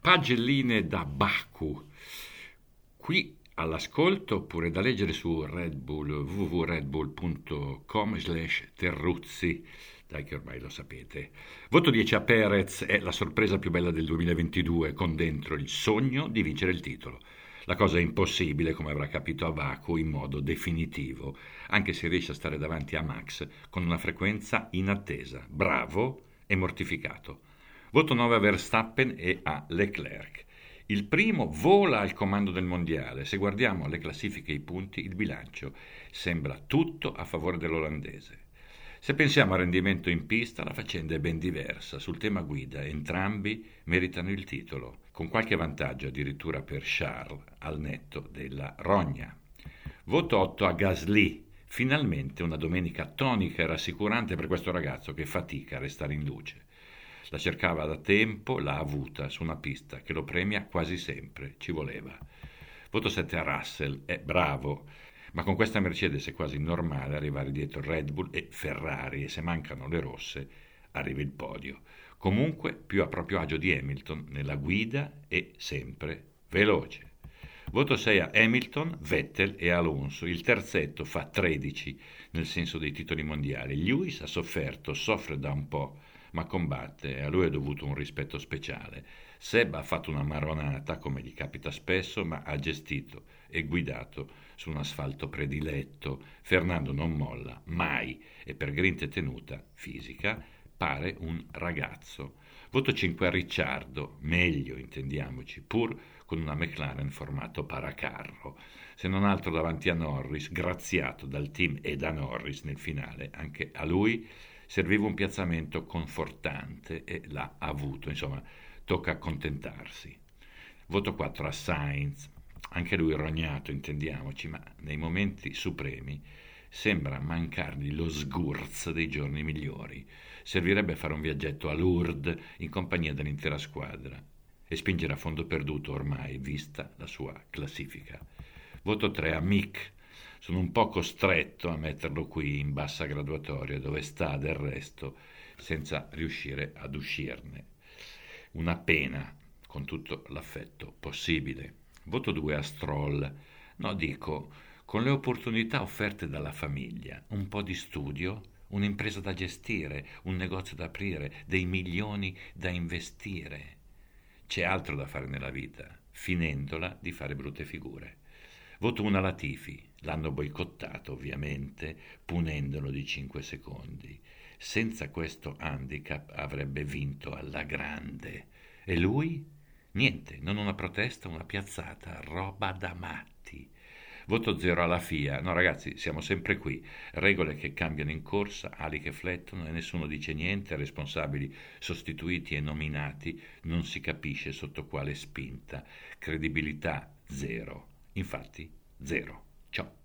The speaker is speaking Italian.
Pagelline da Baku. Qui all'ascolto oppure da leggere su Red Bull, www.redbull.com slash terruzzi dai che ormai lo sapete. Voto 10 a Perez è la sorpresa più bella del 2022 con dentro il sogno di vincere il titolo. La cosa è impossibile, come avrà capito a Baku, in modo definitivo, anche se riesce a stare davanti a Max con una frequenza inattesa. Bravo e mortificato. Voto 9 a Verstappen e a Leclerc. Il primo vola al comando del mondiale. Se guardiamo le classifiche e i punti, il bilancio sembra tutto a favore dell'olandese. Se pensiamo al rendimento in pista, la faccenda è ben diversa. Sul tema guida, entrambi meritano il titolo, con qualche vantaggio addirittura per Charles al netto della rogna. Voto 8 a Gasly. Finalmente una domenica tonica e rassicurante per questo ragazzo che fatica a restare in luce. La cercava da tempo, l'ha avuta su una pista che lo premia quasi sempre, ci voleva. Voto 7 a Russell, è bravo, ma con questa Mercedes è quasi normale arrivare dietro Red Bull e Ferrari e se mancano le rosse arriva il podio. Comunque più a proprio agio di Hamilton nella guida e sempre veloce. Voto 6 a Hamilton, Vettel e Alonso. Il terzetto fa 13 nel senso dei titoli mondiali. Lewis ha sofferto, soffre da un po' ma combatte e a lui è dovuto un rispetto speciale. Seb ha fatto una maronata, come gli capita spesso, ma ha gestito e guidato su un asfalto prediletto. Fernando non molla, mai, e per grinta tenuta fisica pare un ragazzo. Voto 5 a Ricciardo, meglio intendiamoci, pur con una McLaren formato paracarro. Se non altro davanti a Norris, graziato dal team e da Norris nel finale, anche a lui serviva un piazzamento confortante e l'ha avuto, insomma, tocca accontentarsi. Voto 4 a Sainz, anche lui rognato, intendiamoci, ma nei momenti supremi sembra mancargli lo sgurz dei giorni migliori. Servirebbe fare un viaggetto a Lourdes in compagnia dell'intera squadra e spingere a fondo perduto ormai, vista la sua classifica. Voto 3 a Mick, sono un po' costretto a metterlo qui in bassa graduatoria dove sta del resto senza riuscire ad uscirne. Una pena con tutto l'affetto possibile. Voto 2 a Stroll. No, dico, con le opportunità offerte dalla famiglia, un po' di studio, un'impresa da gestire, un negozio da aprire, dei milioni da investire. C'è altro da fare nella vita, finendola di fare brutte figure. Voto 1 a Latifi. L'hanno boicottato ovviamente, punendolo di 5 secondi. Senza questo handicap avrebbe vinto alla grande. E lui? Niente, non una protesta, una piazzata, roba da matti. Voto zero alla FIA. No ragazzi, siamo sempre qui. Regole che cambiano in corsa, ali che flettono e nessuno dice niente, responsabili sostituiti e nominati, non si capisce sotto quale spinta. Credibilità zero. Infatti, zero. Ciao.